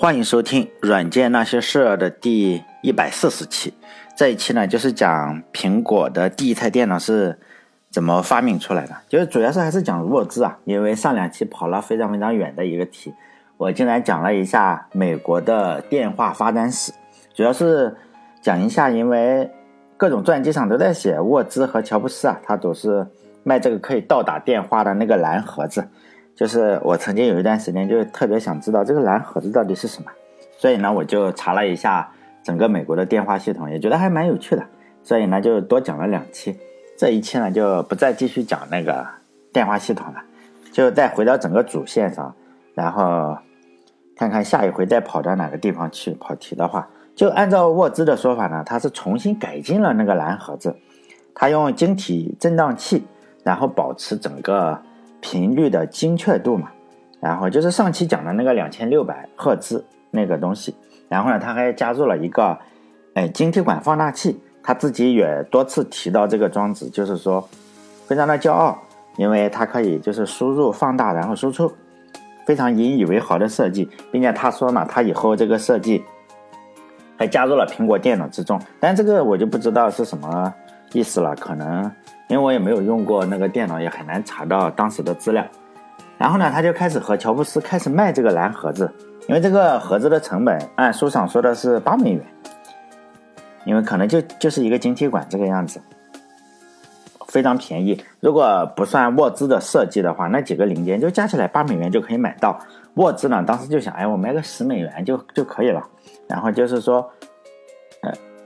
欢迎收听《软件那些事儿》的第一百四十期。这一期呢，就是讲苹果的第一台电脑是怎么发明出来的，就是主要是还是讲沃兹啊。因为上两期跑了非常非常远的一个题，我竟然讲了一下美国的电话发展史，主要是讲一下，因为各种传记上都在写沃兹和乔布斯啊，他都是卖这个可以倒打电话的那个蓝盒子。就是我曾经有一段时间就特别想知道这个蓝盒子到底是什么，所以呢，我就查了一下整个美国的电话系统，也觉得还蛮有趣的，所以呢，就多讲了两期。这一期呢，就不再继续讲那个电话系统了，就再回到整个主线上，然后看看下一回再跑到哪个地方去跑题的话，就按照沃兹的说法呢，他是重新改进了那个蓝盒子，他用晶体振荡器，然后保持整个。频率的精确度嘛，然后就是上期讲的那个两千六百赫兹那个东西，然后呢，他还加入了一个，哎，晶体管放大器，他自己也多次提到这个装置，就是说非常的骄傲，因为它可以就是输入放大然后输出，非常引以为豪的设计，并且他说嘛，他以后这个设计还加入了苹果电脑之中，但这个我就不知道是什么意思了，可能。因为我也没有用过那个电脑，也很难查到当时的资料。然后呢，他就开始和乔布斯开始卖这个蓝盒子，因为这个盒子的成本按书上说的是八美元，因为可能就就是一个晶体管这个样子，非常便宜。如果不算沃兹的设计的话，那几个零件就加起来八美元就可以买到。沃兹呢，当时就想，哎，我卖个十美元就就可以了。然后就是说。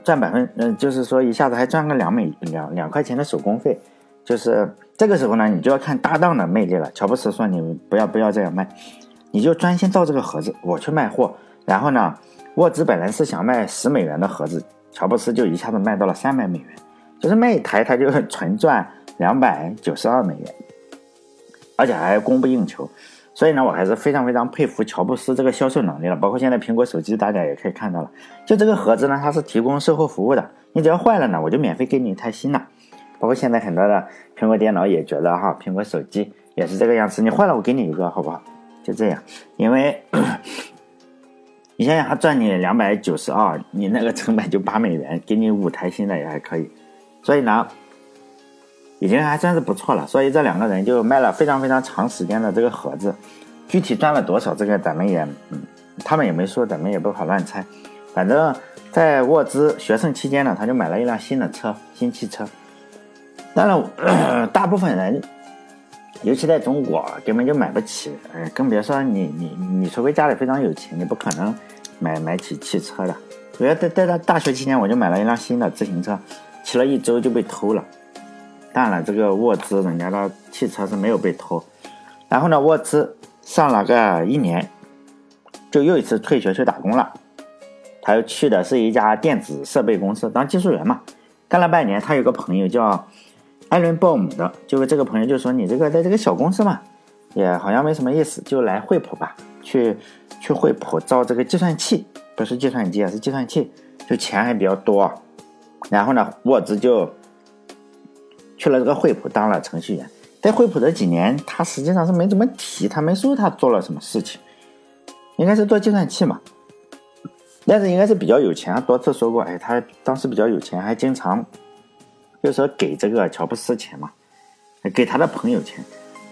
赚百分，嗯，就是说一下子还赚个两美两两块钱的手工费，就是这个时候呢，你就要看搭档的魅力了。乔布斯说：“你不要不要这样卖，你就专心造这个盒子，我去卖货。”然后呢，沃兹本来是想卖十美元的盒子，乔布斯就一下子卖到了三百美元，就是卖一台他就 纯赚两百九十二美元，而且还供不应求。所以呢，我还是非常非常佩服乔布斯这个销售能力了。包括现在苹果手机，大家也可以看到了，就这个盒子呢，它是提供售后服务的。你只要坏了呢，我就免费给你一台新的。包括现在很多的苹果电脑也觉得哈，苹果手机也是这个样子，你坏了我给你一个，好不好？就这样，因为 你想想，他赚你两百九十二，你那个成本就八美元，给你五台新的也还可以。所以呢。已经还算是不错了，所以这两个人就卖了非常非常长时间的这个盒子，具体赚了多少，这个咱们也，嗯，他们也没说，咱们也不好乱猜。反正，在沃兹学生期间呢，他就买了一辆新的车，新汽车。当然，大部分人，尤其在中国，根本就买不起，哎，更别说你你你，除非家里非常有钱，你不可能买买起汽车的。我要在在他大学期间，我就买了一辆新的自行车，骑了一周就被偷了。当然了，这个沃兹人家的汽车是没有被偷。然后呢，沃兹上了个一年，就又一次退学去打工了。他又去的是一家电子设备公司当技术员嘛。干了半年，他有个朋友叫艾伦·鲍姆的，就是这个朋友就说：“你这个在这个小公司嘛，也好像没什么意思，就来惠普吧，去去惠普造这个计算器，不是计算机啊，是计算器，就钱还比较多。”然后呢，沃兹就。去了这个惠普当了程序员，在惠普这几年，他实际上是没怎么提，他没说他做了什么事情，应该是做计算器嘛。但是应该是比较有钱，多次说过，哎，他当时比较有钱，还经常就说给这个乔布斯钱嘛，给他的朋友钱，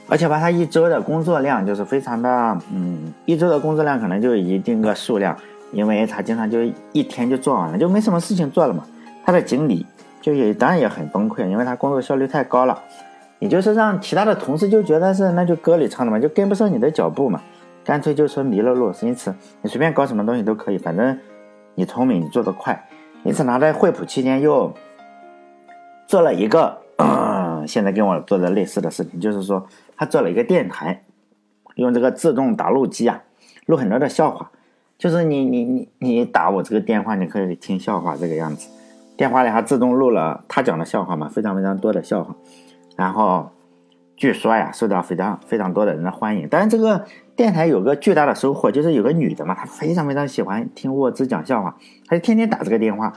而且把他一周的工作量就是非常的，嗯，一周的工作量可能就一定个数量，因为他经常就一天就做完了，就没什么事情做了嘛。他的经理。就也当然也很崩溃，因为他工作效率太高了，也就是让其他的同事就觉得是那就歌里唱的嘛，就跟不上你的脚步嘛，干脆就说迷了路。因此你随便搞什么东西都可以，反正你聪明，你做得快。因此他在惠普期间又做了一个 现在跟我做的类似的事情，就是说他做了一个电台，用这个自动打录机啊，录很多的笑话，就是你你你你打我这个电话，你可以听笑话这个样子。电话里还自动录了他讲的笑话嘛，非常非常多的笑话，然后据说呀，受到非常非常多的人的欢迎。但是这个电台有个巨大的收获，就是有个女的嘛，她非常非常喜欢听沃兹讲笑话，她就天天打这个电话，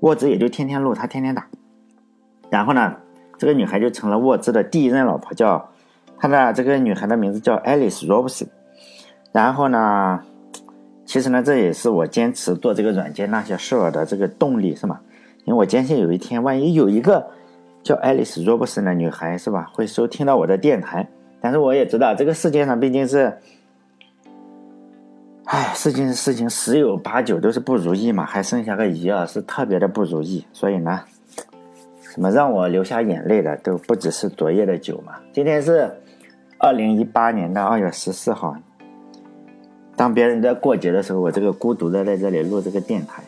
沃兹也就天天录，她天天打。然后呢，这个女孩就成了沃兹的第一任老婆，叫她的这个女孩的名字叫 Alice Robson。然后呢？其实呢，这也是我坚持做这个软件那些事儿的这个动力，是吗？因为我坚信有一天，万一有一个叫爱丽丝·罗伯森的女孩，是吧，会收听到我的电台。但是我也知道，这个世界上毕竟是，唉，事情事情十有八九都是不如意嘛，还剩下个一啊是特别的不如意。所以呢，什么让我流下眼泪的都不只是昨夜的酒嘛。今天是二零一八年的二月十四号，当别人在过节的时候，我这个孤独的在这里录这个电台。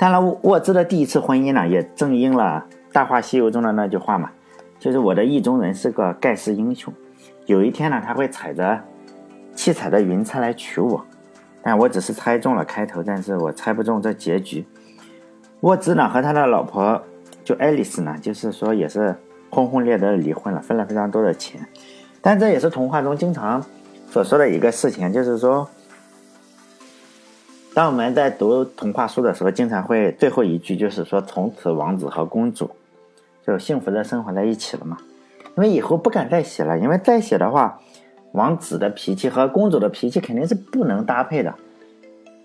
当然，沃兹的第一次婚姻呢，也正应了《大话西游》中的那句话嘛。就是我的意中人是个盖世英雄，有一天呢，他会踩着七彩的云彩来娶我，但我只是猜中了开头，但是我猜不中这结局。沃兹呢和他的老婆就爱丽丝呢，就是说也是轰轰烈烈的离婚了，分了非常多的钱，但这也是童话中经常所说的一个事情，就是说，当我们在读童话书的时候，经常会最后一句就是说，从此王子和公主。就幸福的生活在一起了嘛？因为以后不敢再写了，因为再写的话，王子的脾气和公主的脾气肯定是不能搭配的，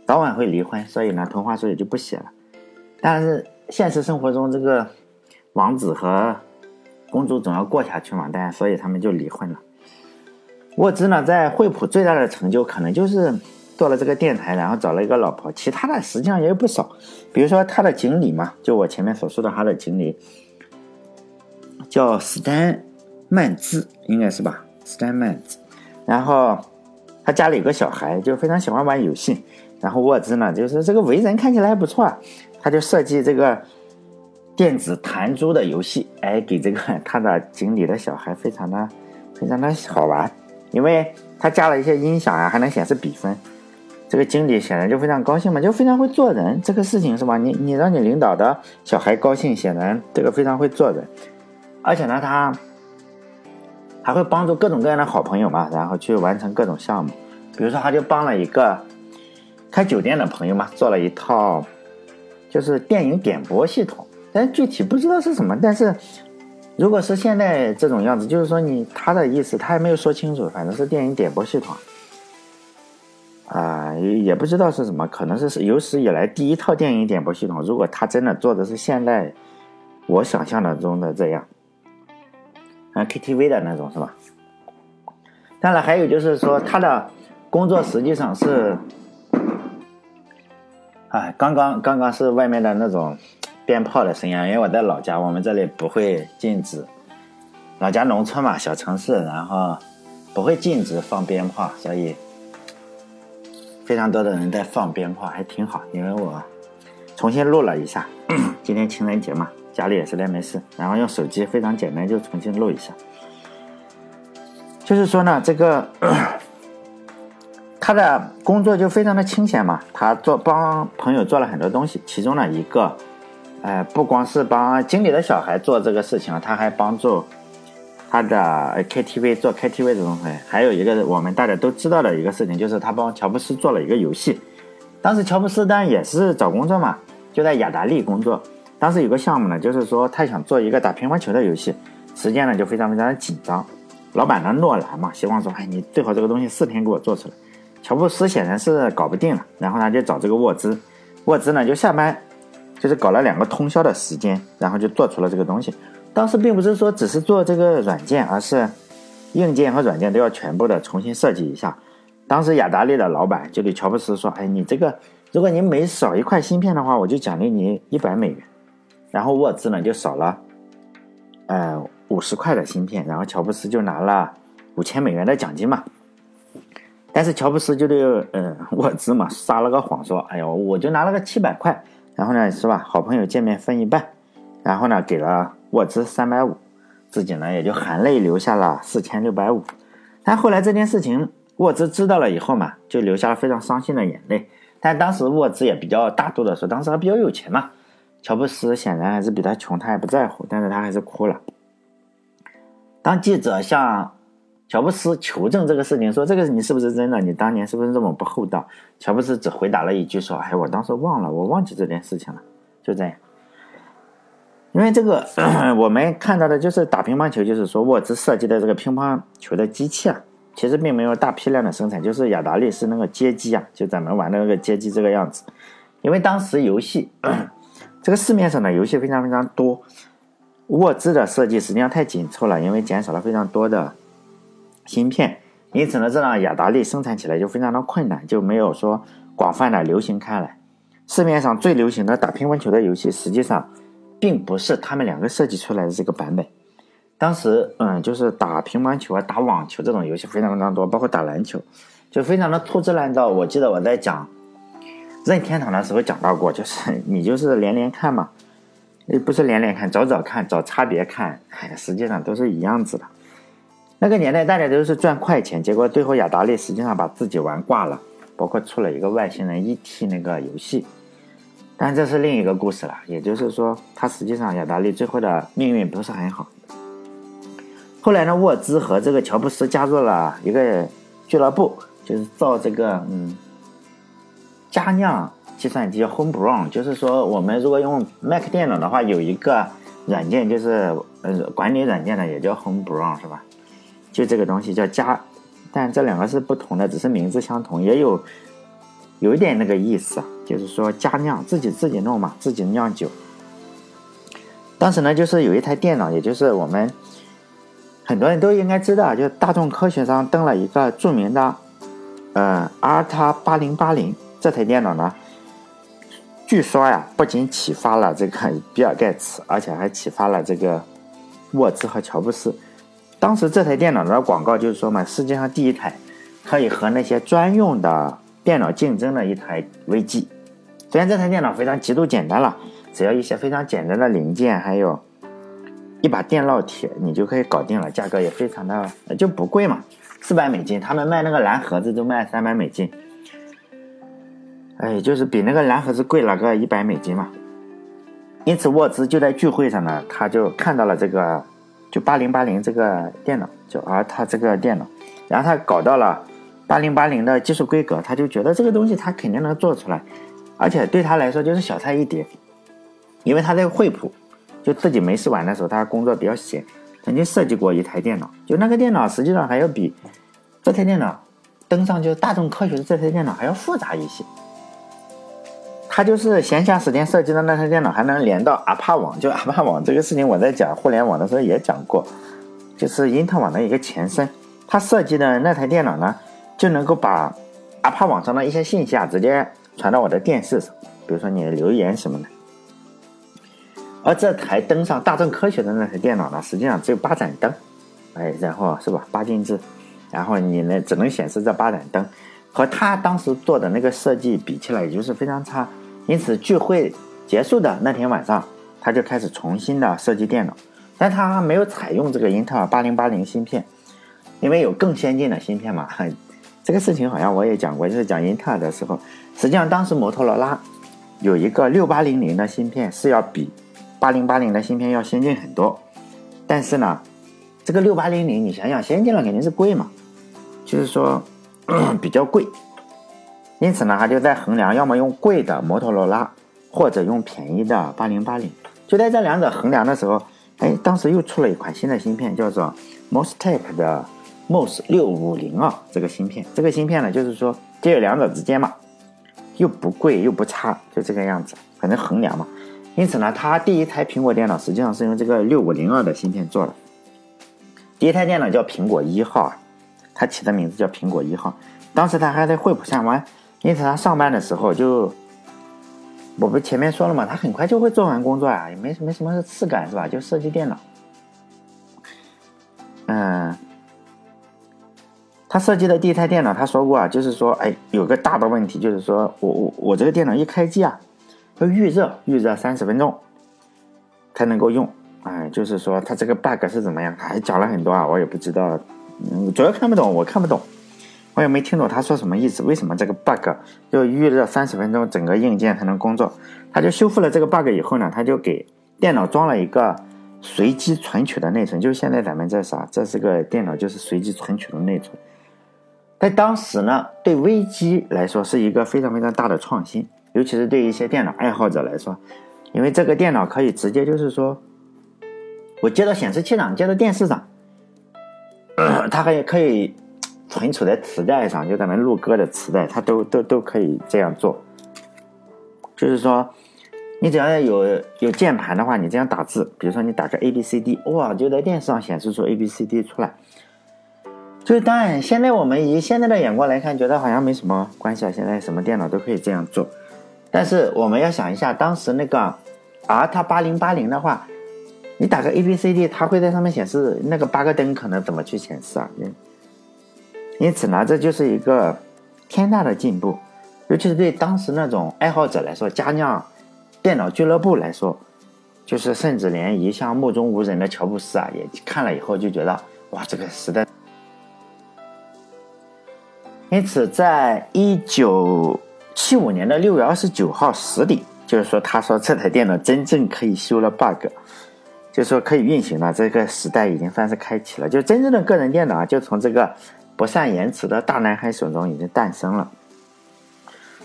早晚会离婚，所以呢，童话书也就不写了。但是现实生活中，这个王子和公主总要过下去嘛，但所以他们就离婚了。沃兹呢，在惠普最大的成就可能就是做了这个电台，然后找了一个老婆，其他的实际上也有不少，比如说他的经理嘛，就我前面所说的他的经理。叫斯坦曼兹，应该是吧？斯坦曼兹。然后他家里有个小孩，就非常喜欢玩游戏。然后沃兹呢，就是这个为人看起来还不错，他就设计这个电子弹珠的游戏，哎，给这个 他的经理的小孩非常的非常的好玩，因为他加了一些音响啊，还能显示比分。这个经理显然就非常高兴嘛，就非常会做人。这个事情是吧？你你让你领导的小孩高兴，显然这个非常会做人。而且呢，他还会帮助各种各样的好朋友嘛，然后去完成各种项目。比如说，他就帮了一个开酒店的朋友嘛，做了一套就是电影点播系统，但具体不知道是什么。但是如果是现在这种样子，就是说你他的意思他还没有说清楚，反正是电影点播系统啊，也不知道是什么，可能是有史以来第一套电影点播系统。如果他真的做的是现在我想象的中的这样。啊，KTV 的那种是吧？当然，还有就是说，他的工作实际上是，哎，刚刚刚刚是外面的那种鞭炮的声音，因为我在老家，我们这里不会禁止，老家农村嘛，小城市，然后不会禁止放鞭炮，所以非常多的人在放鞭炮，还挺好。因为我重新录了一下，今天情人节嘛。家里也是在没事，然后用手机非常简单就重新录一下。就是说呢，这个 他的工作就非常的清闲嘛，他做帮朋友做了很多东西，其中呢一个，呃，不光是帮经理的小孩做这个事情，他还帮助他的 KTV 做 KTV 的东西。还有一个我们大家都知道的一个事情，就是他帮乔布斯做了一个游戏。当时乔布斯当然也是找工作嘛，就在雅达利工作。当时有个项目呢，就是说他想做一个打乒乓球的游戏，时间呢就非常非常的紧张。老板呢诺兰嘛，希望说，哎，你最好这个东西四天给我做出来。乔布斯显然是搞不定了，然后呢就找这个沃兹，沃兹呢就下班，就是搞了两个通宵的时间，然后就做出了这个东西。当时并不是说只是做这个软件，而是硬件和软件都要全部的重新设计一下。当时雅达利的老板就对乔布斯说，哎，你这个如果你每少一块芯片的话，我就奖励你一百美元。然后沃兹呢就少了，呃五十块的芯片，然后乔布斯就拿了五千美元的奖金嘛。但是乔布斯就对呃沃兹嘛撒了个谎，说：“哎呦，我就拿了个七百块，然后呢是吧？好朋友见面分一半，然后呢给了沃兹三百五，自己呢也就含泪留下了四千六百五。但后来这件事情沃兹知道了以后嘛，就流下了非常伤心的眼泪。但当时沃兹也比较大度的说，当时他比较有钱嘛。”乔布斯显然还是比他穷，他也不在乎，但是他还是哭了。当记者向乔布斯求证这个事情，说这个你是不是真的？你当年是不是这么不厚道？乔布斯只回答了一句说：“哎，我当时忘了，我忘记这件事情了。”就这样。因为这个 我们看到的就是打乒乓球，就是说沃兹设计的这个乒乓球的机器啊，其实并没有大批量的生产，就是雅达利是那个街机啊，就咱们玩的那个街机这个样子。因为当时游戏，这个市面上的游戏非常非常多，沃兹的设计实际上太紧凑了，因为减少了非常多的芯片，因此呢，这让雅达利生产起来就非常的困难，就没有说广泛的流行开来。市面上最流行的打乒乓球的游戏，实际上并不是他们两个设计出来的这个版本。当时，嗯，就是打乒乓球啊、打网球这种游戏非常非常多，包括打篮球，就非常的粗制滥造。我记得我在讲任天堂的时候讲到过，就是 你就是连连看嘛，也不是连连看，找找看，找差别看，哎，实际上都是一样子的。那个年代大家都是赚快钱，结果最后雅达利实际上把自己玩挂了，包括出了一个外星人 E.T. 那个游戏，但这是另一个故事了。也就是说，它实际上雅达利最后的命运不是很好。后来呢，沃兹和这个乔布斯加入了一个俱乐部，就是造这个嗯佳酿计算机 Homebrew，就是说我们如果用 Mac 电脑的话，有一个软件就是呃管理软件的也叫 Homebrew 是吧？就这个东西叫佳，但这两个是不同的，只是名字相同，也有有一点那个意思，就是说加酿自己自己弄嘛，自己酿酒。当时呢，就是有一台电脑，也就是我们。很多人都应该知道，就大众科学上登了一个著名的，呃，阿尔塔八零八零这台电脑呢。据说呀，不仅启发了这个比尔盖茨，而且还启发了这个沃兹和乔布斯。当时这台电脑的广告就是说嘛，世界上第一台可以和那些专用的电脑竞争的一台微机。虽然这台电脑非常极度简单了，只要一些非常简单的零件，还有。一把电烙铁，你就可以搞定了，价格也非常的就不贵嘛，四百美金。他们卖那个蓝盒子都卖三百美金，哎，就是比那个蓝盒子贵了个一百美金嘛。因此沃兹就在聚会上呢，他就看到了这个就八零八零这个电脑，就而他这个电脑，然后他搞到了八零八零的技术规格，他就觉得这个东西他肯定能做出来，而且对他来说就是小菜一碟，因为他在惠普。就自己没事玩的时候，他工作比较闲，曾经设计过一台电脑。就那个电脑实际上还要比这台电脑登上就是大众科学的这台电脑还要复杂一些。他就是闲暇时间设计的那台电脑，还能连到阿帕网。就阿帕网这个事情，我在讲互联网的时候也讲过，就是因特网的一个前身。他设计的那台电脑呢，就能够把阿帕网上的一些信息啊，直接传到我的电视上，比如说你的留言什么的。而这台登上大众科学的那台电脑呢，实际上只有八盏灯，哎，然后是吧，八进制，然后你呢只能显示这八盏灯，和他当时做的那个设计比起来，也就是非常差。因此聚会结束的那天晚上，他就开始重新的设计电脑，但他没有采用这个英特尔八零八零芯片，因为有更先进的芯片嘛。这个事情好像我也讲过，就是讲英特尔的时候，实际上当时摩托罗拉有一个六八零零的芯片是要比。八零八零的芯片要先进很多，但是呢，这个六八零零你想想，先进了肯定是贵嘛，就是说 比较贵，因此呢，他就在衡量要么用贵的摩托罗拉，或者用便宜的八零八零。就在这两者衡量的时候，哎，当时又出了一款新的芯片，叫做 Mostek 的 Mos 六五零二这个芯片。这个芯片呢，就是说介于两者之间嘛，又不贵又不差，就这个样子，反正衡量嘛。因此呢，他第一台苹果电脑实际上是用这个六五零二的芯片做的。第一台电脑叫苹果一号啊，他起的名字叫苹果一号。当时他还在惠普上班，因此他上班的时候就，我不前面说了嘛，他很快就会做完工作啊，也没什么什么事干是吧？就设计电脑。嗯，他设计的第一台电脑，他说过啊，就是说，哎，有个大的问题，就是说我我我这个电脑一开机啊。要预热，预热三十分钟才能够用。哎，就是说它这个 bug 是怎么样？还讲了很多啊，我也不知道。嗯，主要看不懂，我看不懂，我也没听懂他说什么意思。为什么这个 bug 要预热三十分钟，整个硬件才能工作？他就修复了这个 bug 以后呢，他就给电脑装了一个随机存取的内存。就是现在咱们这啥，这是个电脑，就是随机存取的内存。在当时呢，对微机来说是一个非常非常大的创新。尤其是对一些电脑爱好者来说，因为这个电脑可以直接就是说，我接到显示器上，接到电视上，它还可以存储在磁带上，就咱们录歌的磁带，它都都都可以这样做。就是说，你只要有有键盘的话，你这样打字，比如说你打个 A B C D，哇，就在电视上显示出 A B C D 出来。就当然，现在我们以现在的眼光来看，觉得好像没什么关系啊。现在什么电脑都可以这样做，但是我们要想一下，当时那个 R 它八零八零的话，你打个 A B C D，它会在上面显示那个八个灯可能怎么去显示啊？因因此呢，这就是一个天大的进步。尤其是对当时那种爱好者来说，佳酿电脑俱乐部来说，就是甚至连一向目中无人的乔布斯啊，也看了以后就觉得哇，这个时代。因此，在一九七五年的六月二十九号十点，就是说，他说这台电脑真正可以修了 bug，就是说可以运行了，这个时代已经算是开启了，就真正的个人电脑啊就从这个不善言辞的大男孩手中已经诞生了。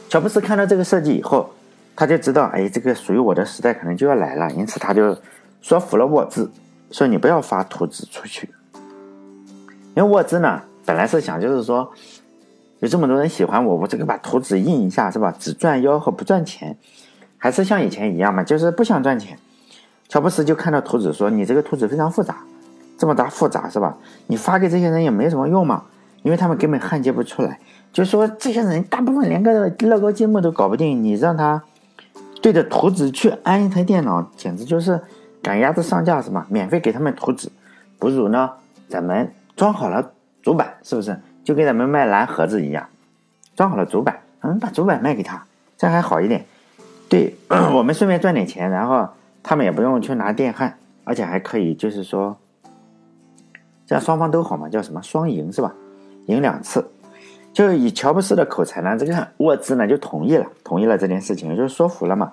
乔布斯看到这个设计以后，他就知道，哎，这个属于我的时代可能就要来了。因此，他就说服了沃兹，说你不要发图纸出去。因为沃兹呢，本来是想就是说，有这么多人喜欢我，我这个把图纸印一下是吧？只赚吆喝不赚钱，还是像以前一样嘛，就是不想赚钱。乔布斯就看到图纸说，你这个图纸非常复杂，这么大复杂是吧？你发给这些人也没什么用嘛，因为他们根本焊接不出来。就说这些人大部分连个乐高积木都搞不定，你让他对着图纸去安一台电脑，简直就是赶鸭子上架是吧？免费给他们图纸，不如呢咱们装好了主板，是不是？就跟咱们卖蓝盒子一样，装好了主板，嗯，把主板卖给他，这样还好一点。对 我们顺便赚点钱，然后他们也不用去拿电焊，而且还可以就是说，这样双方都好嘛，叫什么双赢是吧？赢两次。就以乔布斯的口才呢，这个沃兹呢就同意了，同意了这件事情，就是说服了嘛。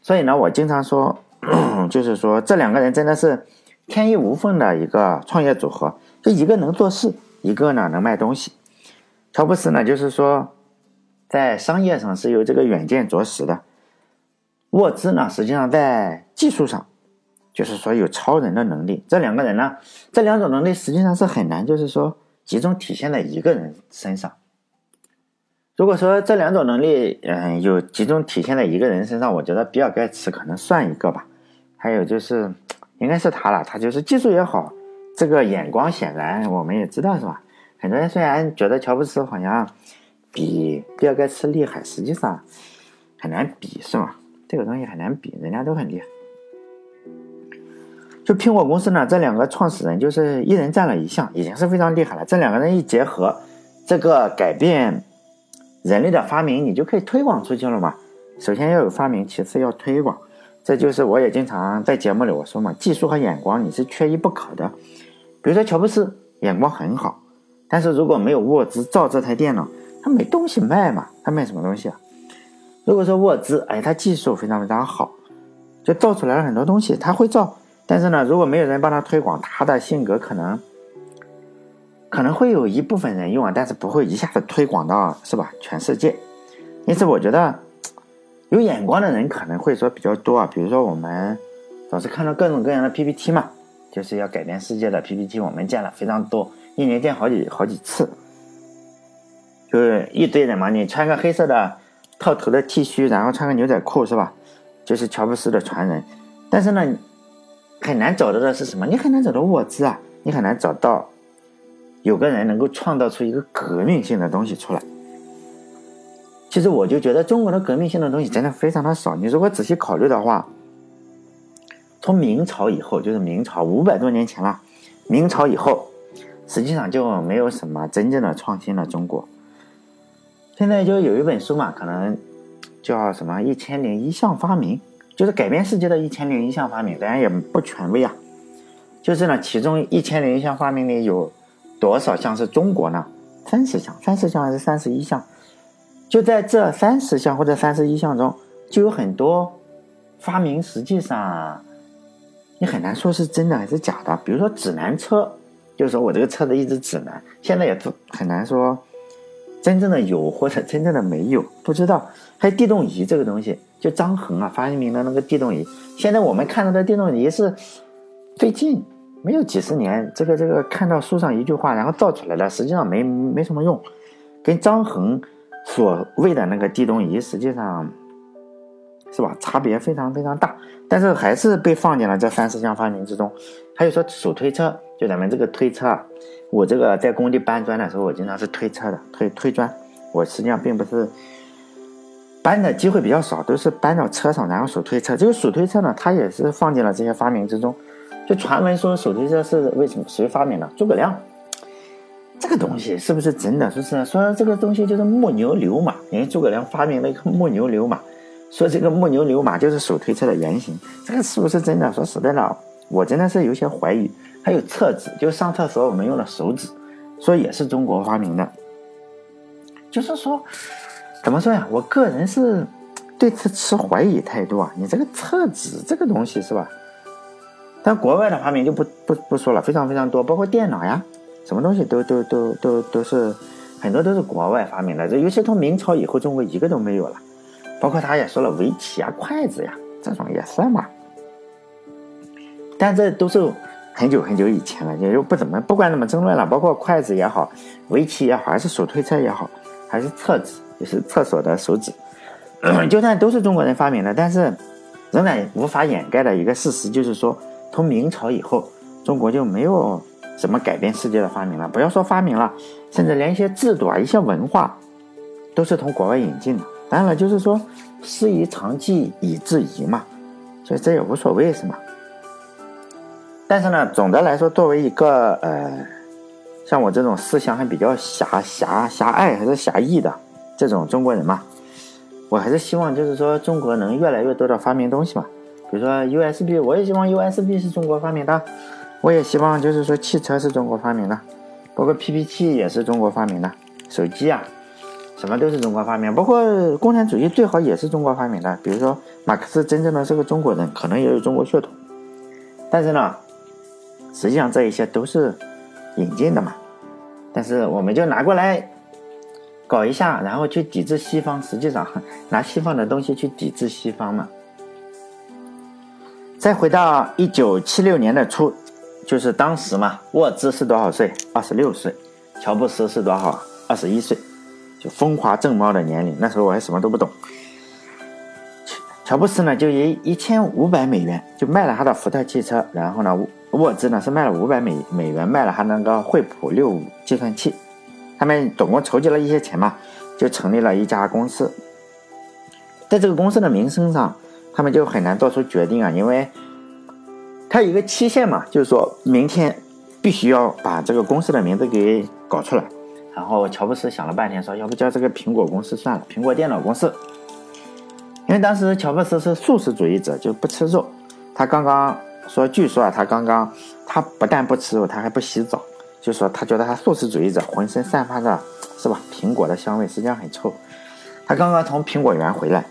所以呢，我经常说，就是说这两个人真的是天衣无缝的一个创业组合，就一个能做事，一个呢能卖东西。乔布斯呢，就是说在商业上是有这个远见卓识的，沃兹呢，实际上在技术上就是说有超人的能力。这两个人呢，这两种能力实际上是很难，就是说。集中体现在一个人身上。如果说这两种能力，嗯，有集中体现在一个人身上，我觉得比尔盖茨可能算一个吧。还有就是，应该是他了，他就是技术也好，这个眼光显然我们也知道是吧？很多人虽然觉得乔布斯好像比比尔盖茨厉害，实际上很难比，是吧？这个东西很难比，人家都很厉害。就苹果公司呢，这两个创始人就是一人占了一项，已经是非常厉害了。这两个人一结合，这个改变人类的发明，你就可以推广出去了嘛。首先要有发明，其次要推广。这就是我也经常在节目里我说嘛，技术和眼光你是缺一不可的。比如说乔布斯眼光很好，但是如果没有沃兹造这台电脑，他没东西卖嘛，他卖什么东西啊？如果说沃兹，哎，他技术非常非常好，就造出来了很多东西，他会造。但是呢，如果没有人帮他推广，他的性格可能可能会有一部分人用啊，但是不会一下子推广到是吧？全世界。因此，我觉得有眼光的人可能会说比较多啊。比如说，我们总是看到各种各样的 PPT 嘛，就是要改变世界的 PPT，我们见了非常多，一年见好几好几次，就是一堆人嘛。你穿个黑色的套头的 T 恤，然后穿个牛仔裤是吧？就是乔布斯的传人。但是呢。很难找到的是什么？你很难找到沃兹啊，你很难找到有个人能够创造出一个革命性的东西出来。其实我就觉得中国的革命性的东西真的非常的少。你如果仔细考虑的话，从明朝以后，就是明朝五百多年前了，明朝以后，实际上就没有什么真正的创新了。中国现在就有一本书嘛，可能叫什么《一千零一项发明》。就是改变世界的一千零一项发明，当然也不权威啊。就是呢，其中一千零一项发明里有多少项是中国呢？三十项，三十项还是三十一项？就在这三十项或者三十一项中，就有很多发明，实际上你很难说是真的还是假的。比如说指南车，就是说我这个车子一直指南，现在也很难说真正的有或者真正的没有，不知道。还有地动仪这个东西。就张衡啊发明的那个地动仪，现在我们看到的地动仪是最近没有几十年，这个这个看到书上一句话，然后造出来了，实际上没没什么用，跟张衡所谓的那个地动仪，实际上是吧，差别非常非常大，但是还是被放进了这三十项发明之中。还有说手推车，就咱们这个推车啊，我这个在工地搬砖的时候，我经常是推车的，推推砖，我实际上并不是。搬的机会比较少，都是搬到车上，然后手推车。这个手推车呢，它也是放进了这些发明之中。就传闻说手推车是为什么谁发明的？诸葛亮。这个东西是不是真的？说是说这个东西就是木牛流马，因为诸葛亮发明了一个木牛流马，说这个木牛流马就是手推车的原型。这个是不是真的？说实在的，我真的是有些怀疑。还有厕纸，就上厕所我们用的手纸，说也是中国发明的。就是说。怎么说呀？我个人是对此持怀疑态度啊！你这个厕纸这个东西是吧？但国外的发明就不不不说了，非常非常多，包括电脑呀，什么东西都都都都都是很多都是国外发明的。这尤其从明朝以后，中国一个都没有了。包括他也说了围棋啊、筷子呀，这种也算嘛。但这都是很久很久以前了，也就不怎么不管怎么争论了。包括筷子也好，围棋也好，还是手推车也好，还是厕纸。就是厕所的手纸，就算都是中国人发明的，但是仍然无法掩盖的一个事实，就是说，从明朝以后，中国就没有什么改变世界的发明了。不要说发明了，甚至连一些制度啊、一些文化，都是从国外引进的。当然了，就是说，师夷长技以制夷嘛，所以这也无所谓，是吗？但是呢，总的来说，作为一个呃，像我这种思想还比较狭狭狭隘还是狭义的。这种中国人嘛，我还是希望就是说中国能越来越多的发明东西嘛，比如说 USB，我也希望 USB 是中国发明的，我也希望就是说汽车是中国发明的，包括 PPT 也是中国发明的，手机啊，什么都是中国发明，包括共产主义最好也是中国发明的，比如说马克思真正的是个中国人，可能也有中国血统，但是呢，实际上这一些都是引进的嘛，但是我们就拿过来。搞一下，然后去抵制西方，实际上拿西方的东西去抵制西方嘛。再回到一九七六年的初，就是当时嘛，沃兹是多少岁？二十六岁。乔布斯是多少？二十一岁，就风华正茂的年龄。那时候我还什么都不懂。乔布斯呢，就以一千五百美元就卖了他的福特汽车，然后呢，沃兹呢是卖了五百美美元卖了他那个惠普六五计算器。他们总共筹集了一些钱嘛，就成立了一家公司。在这个公司的名声上，他们就很难做出决定啊，因为他有一个期限嘛，就是说明天必须要把这个公司的名字给搞出来。然后乔布斯想了半天，说要不叫这个苹果公司算了，苹果电脑公司。因为当时乔布斯是素食主义者，就不吃肉。他刚刚说，据说啊，他刚刚他不但不吃肉，他还不洗澡。就说他觉得他素食主义者浑身散发着是吧苹果的香味，实际上很臭。他刚刚从苹果园回来，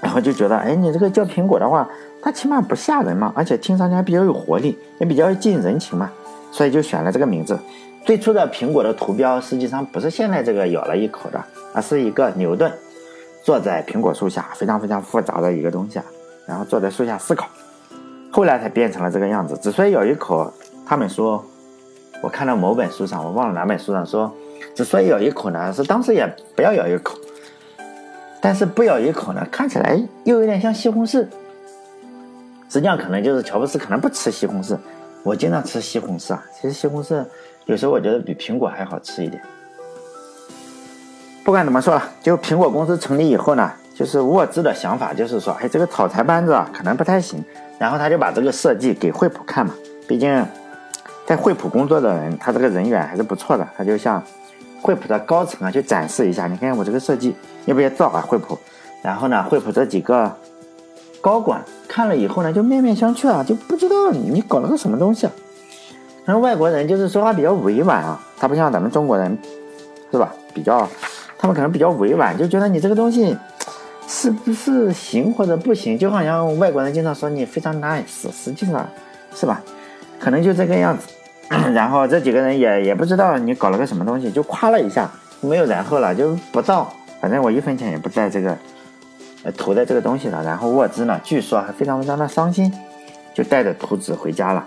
然后就觉得，哎，你这个叫苹果的话，它起码不吓人嘛，而且听上去还比较有活力，也比较近人情嘛，所以就选了这个名字。最初的苹果的图标实际上不是现在这个咬了一口的，而是一个牛顿坐在苹果树下，非常非常复杂的一个东西，啊，然后坐在树下思考，后来才变成了这个样子。之所以咬一口，他们说。我看到某本书上，我忘了哪本书上说，之所以咬一口呢，是当时也不要咬一口，但是不咬一口呢，看起来又有点像西红柿。实际上可能就是乔布斯可能不吃西红柿，我经常吃西红柿啊。其实西红柿有时候我觉得比苹果还好吃一点。不管怎么说了，就苹果公司成立以后呢，就是沃兹的想法就是说，哎，这个草台班子啊可能不太行，然后他就把这个设计给惠普看嘛，毕竟。在惠普工作的人，他这个人缘还是不错的。他就向惠普的高层啊去展示一下，你看我这个设计要不要造啊？惠普，然后呢，惠普这几个高管看了以后呢，就面面相觑啊，就不知道你搞了个什么东西啊。然后外国人就是说话比较委婉啊，他不像咱们中国人，是吧？比较，他们可能比较委婉，就觉得你这个东西是不是行或者不行？就好像外国人经常说你非常 nice，实际上是吧？可能就这个样子，然后这几个人也也不知道你搞了个什么东西，就夸了一下，没有然后了，就不造，反正我一分钱也不在这个，呃，投在这个东西了。然后沃兹呢，据说还非常非常的伤心，就带着图纸回家了。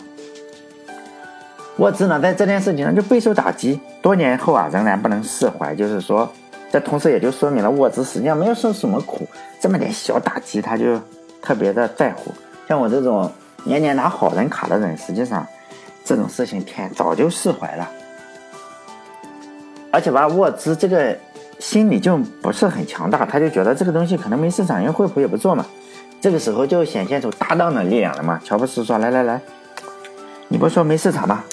沃兹呢，在这件事情上就备受打击，多年后啊，仍然不能释怀。就是说，这同时也就说明了沃兹实际上没有受什么苦，这么点小打击他就特别的在乎。像我这种年年拿好人卡的人，实际上这种事情天早就释怀了。而且吧，沃兹这个心理就不是很强大，他就觉得这个东西可能没市场，因为惠普也不做嘛。这个时候就显现出搭档的力量了嘛。乔布斯说：“来来来，你不说没市场吗？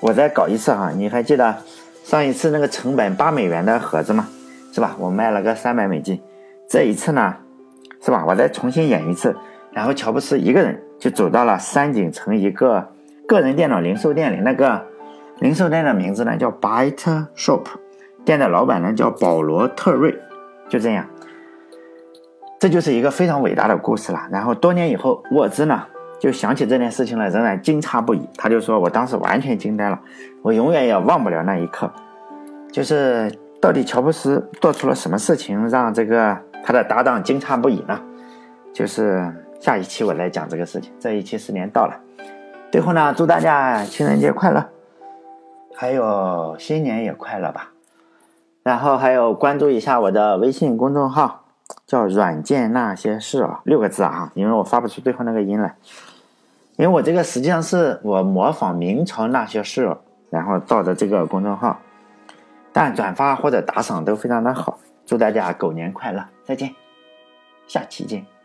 我再搞一次哈。你还记得上一次那个成本八美元的盒子吗？是吧？我卖了个三百美金。这一次呢，是吧？我再重新演一次。然后乔布斯一个人就走到了山景城一个个人电脑零售店里，那个。”零售店的名字呢叫 Byte Shop，店的老板呢叫保罗特瑞，就这样，这就是一个非常伟大的故事了。然后多年以后，沃兹呢就想起这件事情来，仍然惊诧不已。他就说：“我当时完全惊呆了，我永远也忘不了那一刻。就是到底乔布斯做出了什么事情，让这个他的搭档惊诧不已呢？就是下一期我来讲这个事情。这一期时间到了，最后呢，祝大家情人节快乐！还有新年也快乐吧，然后还有关注一下我的微信公众号，叫“软件那些事”啊，六个字啊，因为我发不出最后那个音来，因为我这个实际上是我模仿明朝那些事，然后造的这个公众号，但转发或者打赏都非常的好，祝大家狗年快乐，再见，下期见。